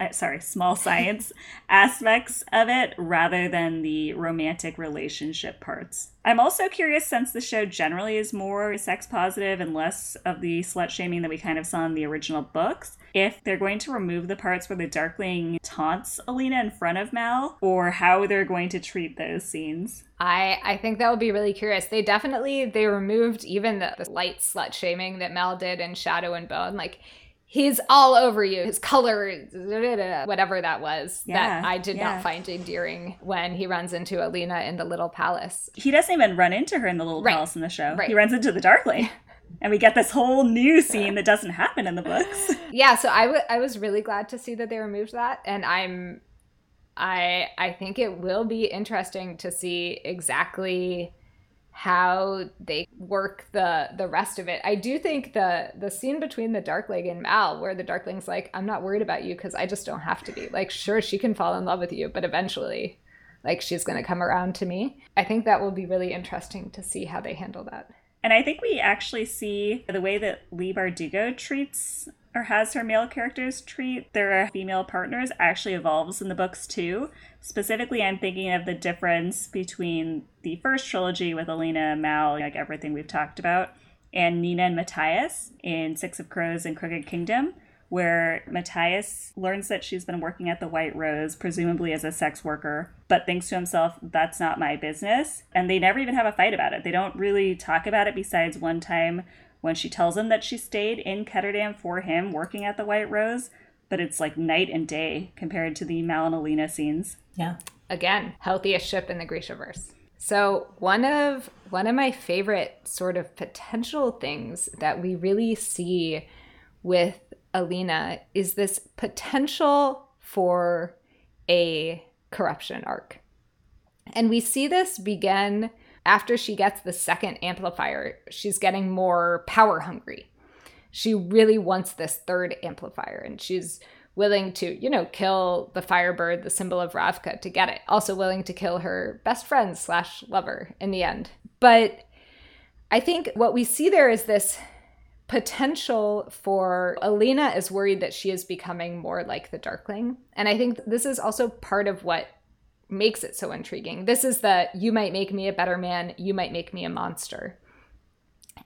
Uh, sorry, small science aspects of it rather than the romantic relationship parts. I'm also curious since the show generally is more sex positive and less of the slut shaming that we kind of saw in the original books, if they're going to remove the parts where the Darkling taunts Alina in front of Mal or how they're going to treat those scenes. I I think that would be really curious. They definitely they removed even the, the light slut shaming that Mal did in Shadow and Bone. Like he's all over you. His color, whatever that was, Yeah, that I did yeah. not find endearing when he runs into Alina in the little palace. he doesn't even run into her in the little Right. palace in the show. Right. He runs into the Darkling. and we get this whole new scene that doesn't happen in the books. Yeah, so I wa- I was really glad to see that they removed that, and I'm I I think it will be interesting to see exactly how they work the the rest of it. I do think the the scene between the Darkling and Mal, where the Darkling's like, "I'm not worried about you because I just don't have to be." Like, sure, she can fall in love with you, but eventually, like, she's gonna come around to me. I think that will be really interesting to see how they handle that. And I think we actually see the way that Leigh Bardugo treats or has her male characters treat their female partners actually evolves in the books too. Specifically, I'm thinking of the difference between the first trilogy with Alina, Mal, like everything we've talked about, and Nina and Matthias in Six of Crows and Crooked Kingdom, where Matthias learns that she's been working at the White Rose, presumably as a sex worker, but thinks to himself, that's not my business. And they never even have a fight about it. They don't really talk about it besides one time when she tells him that she stayed in Ketterdam for him working at the White Rose, but it's like night and day compared to the Mal and Alina scenes. Yeah. again healthiest ship in the Grishaverse. So one of one of my favorite sort of potential things that we really see with Alina is this potential for a corruption arc. And we see this begin after she gets the second amplifier. She's getting more power hungry. She really wants this third amplifier and she's willing to, you know, kill the firebird, the symbol of Ravka, to get it. Also willing to kill her best friend slash lover in the end. But I think what we see there is this potential for Alina is worried that she is becoming more like the Darkling. And I think this is also part of what makes it so intriguing. This is that you might make me a better man, you might make me a monster.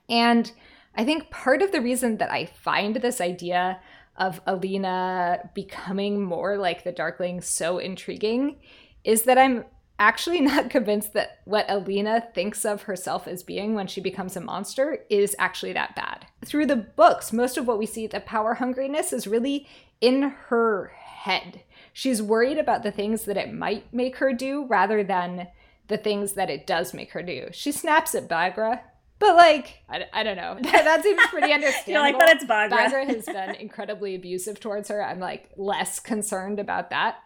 And I think part of the reason that I find this idea of Alina becoming more like the Darkling so intriguing is that I'm actually not convinced that what Alina thinks of herself as being when she becomes a monster is actually that bad. Through the books, most of what we see, the power hungriness, is really in her head. She's worried about the things that it might make her do rather than the things that it does make her do. She snaps at Baghra, but like, I, I don't know. That, seems pretty understandable. You're like, but it's Baghra. Baghra has been incredibly abusive towards her. I'm like less concerned about that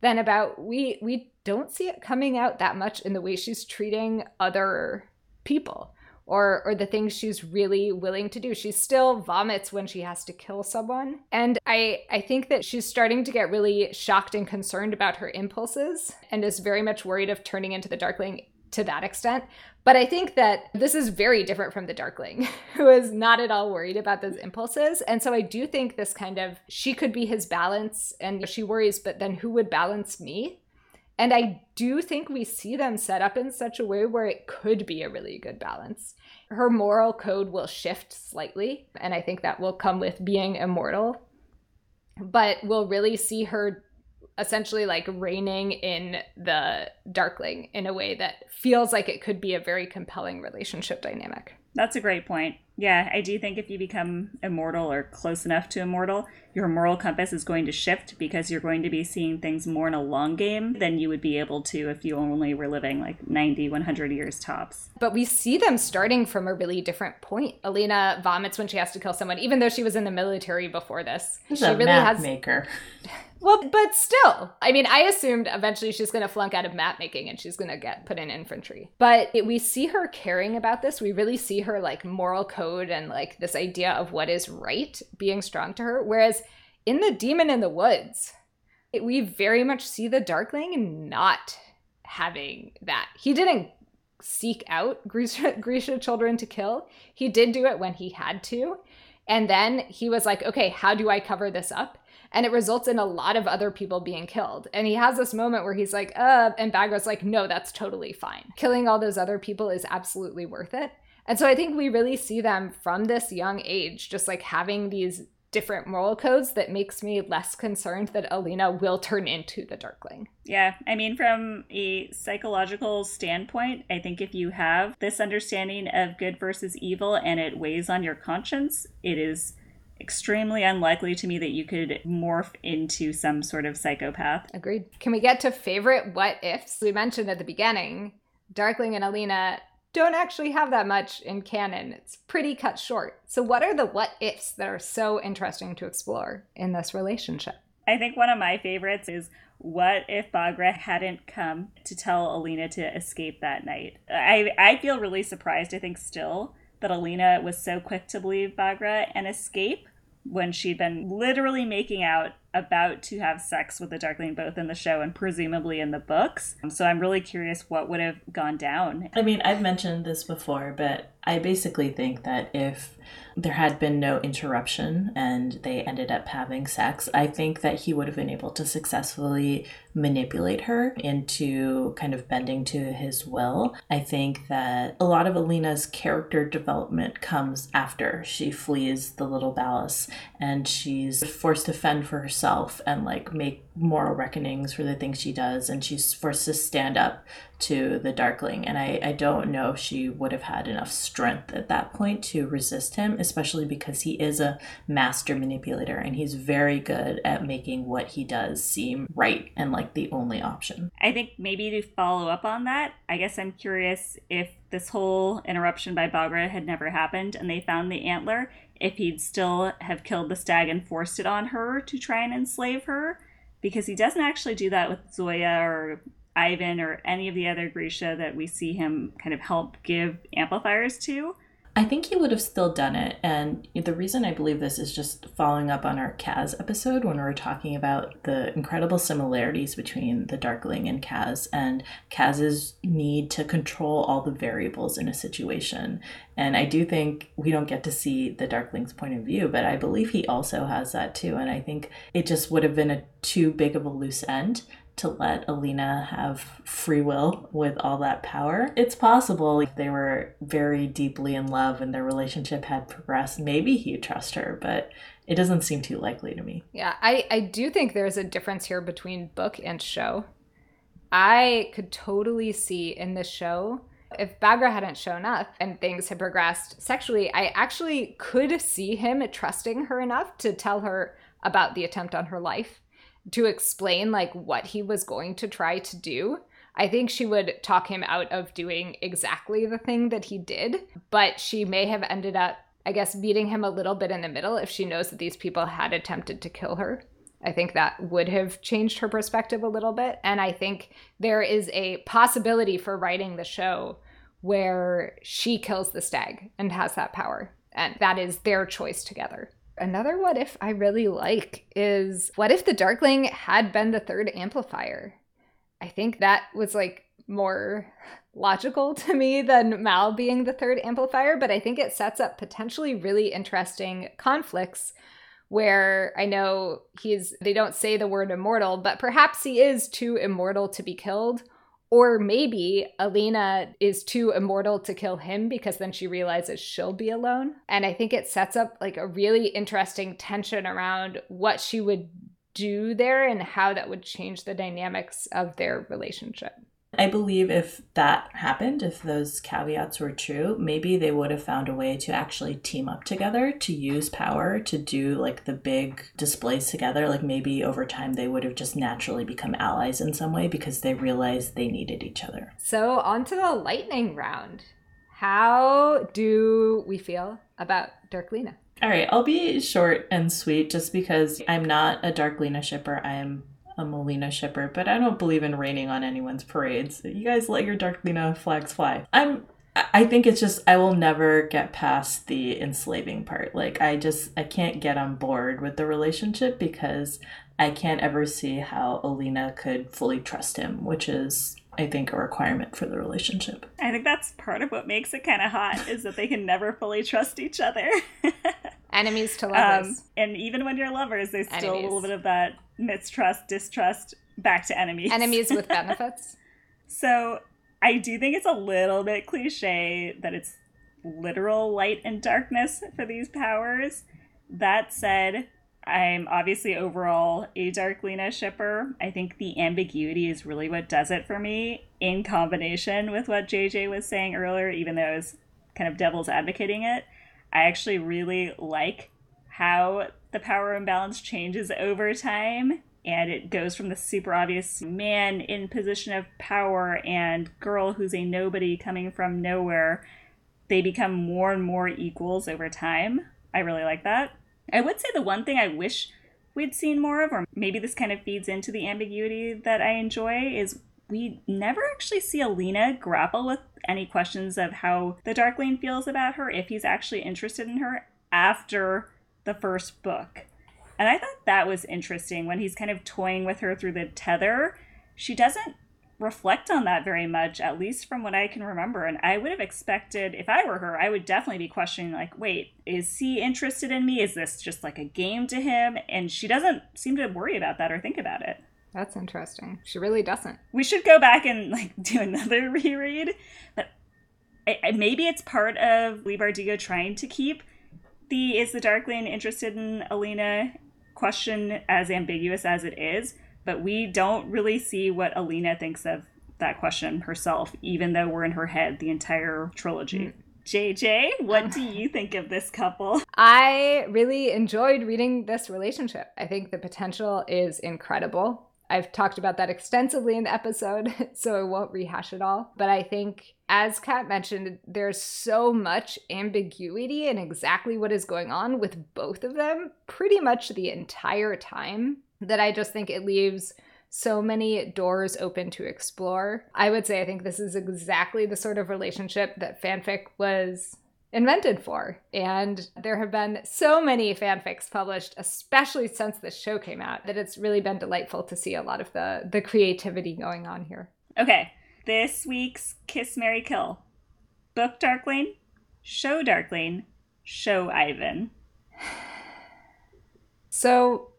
than about we we don't see it coming out that much in the way she's treating other people or or the things she's really willing to do. She still vomits when she has to kill someone. And I I think that she's starting to get really shocked and concerned about her impulses and is very much worried of turning into the darkling to that extent. But I think that this is very different from the Darkling, who is not at all worried about those impulses. And so I do think this kind of she could be his balance and she worries, but then who would balance me? And I do think we see them set up in such a way where it could be a really good balance. Her moral code will shift slightly, and I think that will come with being immortal. But we'll really see her essentially like reining in the Darkling in a way that feels like it could be a very compelling relationship dynamic. That's a great point. Yeah, I do think if you become immortal or close enough to immortal, your moral compass is going to shift because you're going to be seeing things more in a long game than you would be able to if you only were living like 90, 100 years tops. But we see them starting from a really different point. Alina vomits when she has to kill someone, even though she was in the military before this. She's she a really map has maker. Well, but still, I mean, I assumed eventually she's going to flunk out of map making and she's going to get put in infantry. But it, we see her caring about this. We really see her like moral code and like this idea of what is right being strong to her. Whereas in The Demon in the Woods, it, we very much see the Darkling not having that. He didn't seek out Grisha, Grisha children to kill. He did do it when he had to. And then he was like, okay, how do I cover this up? And it results in a lot of other people being killed. And he has this moment where he's like, uh, and Baghra's like, no, that's totally fine. Killing all those other people is absolutely worth it. And so I think we really see them from this young age, just like having these different moral codes that makes me less concerned that Alina will turn into the Darkling. Yeah, I mean, from a psychological standpoint, I think if you have this understanding of good versus evil and it weighs on your conscience, it is extremely unlikely to me that you could morph into some sort of psychopath. Agreed. Can we get to favorite what ifs? We mentioned at the beginning, Darkling and Alina don't actually have that much in canon. It's pretty cut short. So, what are the what ifs that are so interesting to explore in this relationship? I think one of my favorites is what if Baghra hadn't come to tell Alina to escape that night? I, I feel really surprised, I think, still, that Alina was so quick to believe Baghra and escape when she'd been literally making out about to have sex with the Darkling both in the show and presumably in the books. Um, so I'm really curious what would have gone down. I mean, I've mentioned this before, but I basically think that if there had been no interruption and they ended up having sex, I think that he would have been able to successfully manipulate her into kind of bending to his will. I think that a lot of Alina's character development comes after she flees the little palace and she's forced to fend for herself and like make moral reckonings for the things she does and she's forced to stand up to the darkling and I, I don't know if she would have had enough strength at that point to resist him especially because he is a master manipulator and he's very good at making what he does seem right and like the only option. I think maybe to follow up on that i guess i'm curious if this whole interruption by Baghra had never happened and they found the antler if he'd still have killed the stag and forced it on her to try and enslave her because he doesn't actually do that with Zoya or Ivan or any of the other Grisha that we see him kind of help give amplifiers to. I think he would have still done it. And the reason I believe this is just following up on our Kaz episode when we were talking about the incredible similarities between the Darkling and Kaz and Kaz's need to control all the variables in a situation. And I do think we don't get to see the Darkling's point of view, but I believe he also has that too. And I think it just would have been a too big of a loose end to let Alina have free will with all that power. It's possible they were very deeply in love and their relationship had progressed, maybe he'd trust her, but it doesn't seem too likely to me. Yeah, I, I do think there's a difference here between book and show. I could totally see in the show if Baghra hadn't shown up and things had progressed sexually, I actually could see him trusting her enough to tell her about the attempt on her life to explain like what he was going to try to do. I think she would talk him out of doing exactly the thing that he did, but she may have ended up, I guess, meeting him a little bit in the middle if she knows that these people had attempted to kill her. I think that would have changed her perspective a little bit. And I think there is a possibility for writing the show where she kills the stag and has that power. And that is their choice together. Another what if I really like is what if the Darkling had been the third amplifier? I think that was like more logical to me than Mal being the third amplifier, but I think it sets up potentially really interesting conflicts where I know he's they don't say the word immortal, but perhaps he is too immortal to be killed or maybe Alina is too immortal to kill him because then she realizes she'll be alone. And I think it sets up like a really interesting tension around what she would do there and how that would change the dynamics of their relationship. I believe if that happened, if those caveats were true, maybe they would have found a way to actually team up together to use power to do like the big displays together. Like maybe over time they would have just naturally become allies in some way because they realized they needed each other. So, on to the lightning round. How do we feel about Darklina? All right, I'll be short and sweet just because I'm not a Darklina shipper. I am a Malina shipper, but I don't believe in raining on anyone's parades. You guys let your Darklina flags fly. I'm I think it's just I will never get past the enslaving part. Like I just I can't get on board with the relationship because I can't ever see how Alina could fully trust him, which is I think a requirement for the relationship. I think that's part of what makes it kind of hot is that they can never fully trust each other. Enemies to lovers. Um, and even when you're lovers, there's enemies. still a little bit of that mistrust, distrust, back to enemies. Enemies with benefits. so I do think it's a little bit cliche that it's literal light and darkness for these powers. That said, I'm obviously overall a Darklina shipper. I think the ambiguity is really what does it for me, in combination with what JJ was saying earlier, even though I was kind of devil's advocating it. I actually really like how the power imbalance changes over time and it goes from the super obvious man in position of power and girl who's a nobody coming from nowhere they become more and more equals over time. I really like that. I would say the one thing i wish we'd seen more of or maybe this kind of feeds into the ambiguity that i enjoy is we never actually see alina grapple with any questions of how the darkling feels about her if he's actually interested in her after the first book and I thought that was interesting when he's kind of toying with her through the tether. She doesn't reflect on that very much, at least from what I can remember. And I would have expected, if I were her, I would definitely be questioning, like, wait, is he interested in me? Is this just like a game to him? And she doesn't seem to worry about that or think about it. That's interesting. She really doesn't. We should go back and like do another reread, but I, maybe it's part of Leigh Bardugo trying to keep the is the Darkling interested in Alina question as ambiguous as it is, but we don't really see what Alina thinks of that question herself, even though we're in her head the entire trilogy. Mm. JJ, what do you think of this couple? I really enjoyed reading this relationship. I think the potential is incredible. I've talked about that extensively in the episode, so I won't rehash it all. But I think, as Kat mentioned, there's so much ambiguity in exactly what is going on with both of them pretty much the entire time that I just think it leaves so many doors open to explore. I would say I think this is exactly the sort of relationship that fanfic was invented for. And there have been so many fanfics published, especially since this show came out, that it's really been delightful to see a lot of the the creativity going on here. Okay. This week's Kiss Mary Kill. Book Darkling, Show Darkling, Show Ivan. So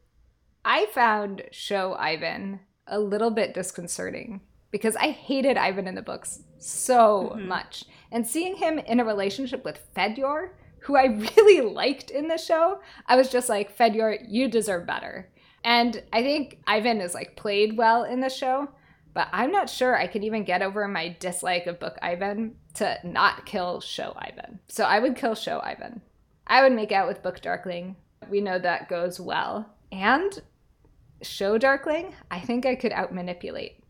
I found Show Ivan a little bit disconcerting because I hated Ivan in the books so mm-hmm. much. And seeing him in a relationship with Fedyor, who I really liked in the show, I was just like, Fedyor, you deserve better. And I think Ivan is like played well in the show, but I'm not sure I could even get over my dislike of Book Ivan to not kill Show Ivan. So I would kill Show Ivan. I would make out with Book Darkling. We know that goes well. And Show Darkling, I think I could out manipulate.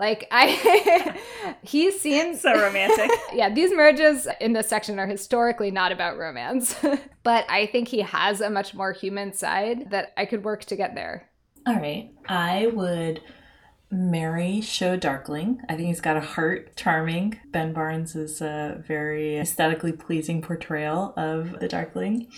Like I he seems so romantic. yeah, these merges in this section are historically not about romance. but I think he has a much more human side that I could work to get there. All right. I would marry Show Darkling. I think he's got a heart, charming. Ben Barnes is a very aesthetically pleasing portrayal of the Darkling.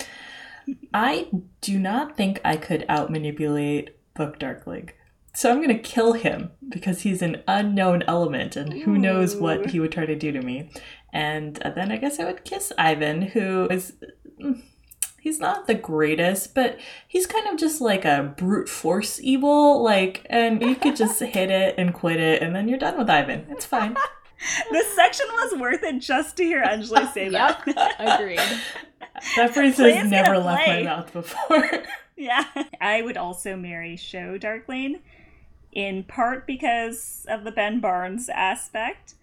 I do not think I could out manipulate Book Darkling. So I'm gonna kill him because he's an unknown element, and who knows what he would try to do to me. And uh, then I guess I would kiss Ivan, who is. Mm, he's not the greatest, but he's kind of just like a brute force evil. Like, and you could just hit it and quit it, and then you're done with Ivan. It's fine. this section was worth it just to hear Anjali say that. Agreed. That phrase has never left my mouth before. yeah. I would also marry Show Darkling in part because of the Ben Barnes aspect.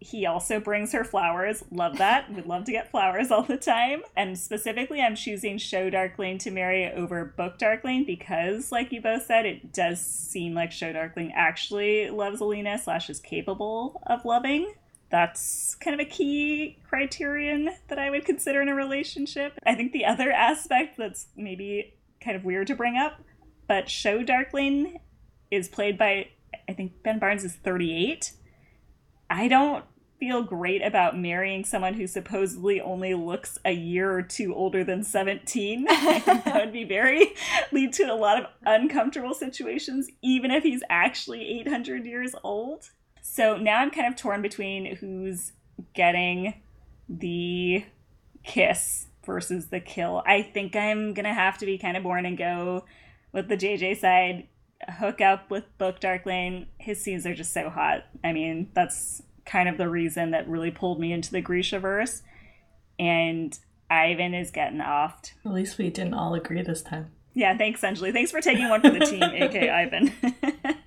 He also brings her flowers. Love that. Would love to get flowers all the time. And specifically, I'm choosing Show Darkling to marry over Book Darkling because, like you both said, it does seem like Show Darkling actually loves Alina slash is capable of loving that's kind of a key criterion that I would consider in a relationship. I think the other aspect that's maybe kind of weird to bring up, but Show Darkling is played by, I think Ben Barnes is 38. I don't feel great about marrying someone who supposedly only looks a year or two older than 17. I think that would be very, lead to a lot of uncomfortable situations, even if he's actually 800 years old. So now I'm kind of torn between who's getting the kiss versus the kill. I think I'm gonna have to be kind of born and go with the JJ side. Hook up with Book Darkling. His scenes are just so hot. I mean, that's kind of the reason that really pulled me into the Grisha verse. And Ivan is getting offed. At least we didn't all agree this time. Yeah, thanks, Anjali. Thanks for taking one for the team, aka Ivan.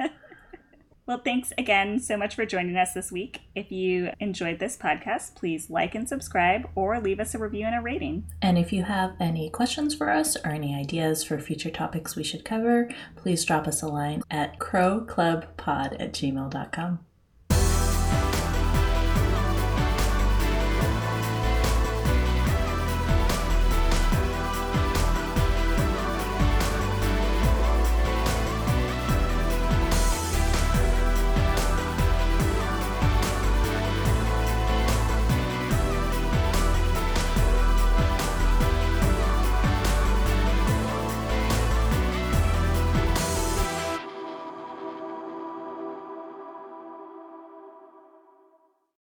Well, thanks again so much for joining us this week. If you enjoyed this podcast, please like and subscribe or leave us a review and a rating. And if you have any questions for us or any ideas for future topics we should cover, please drop us a line at crowclubpod at gmail.com.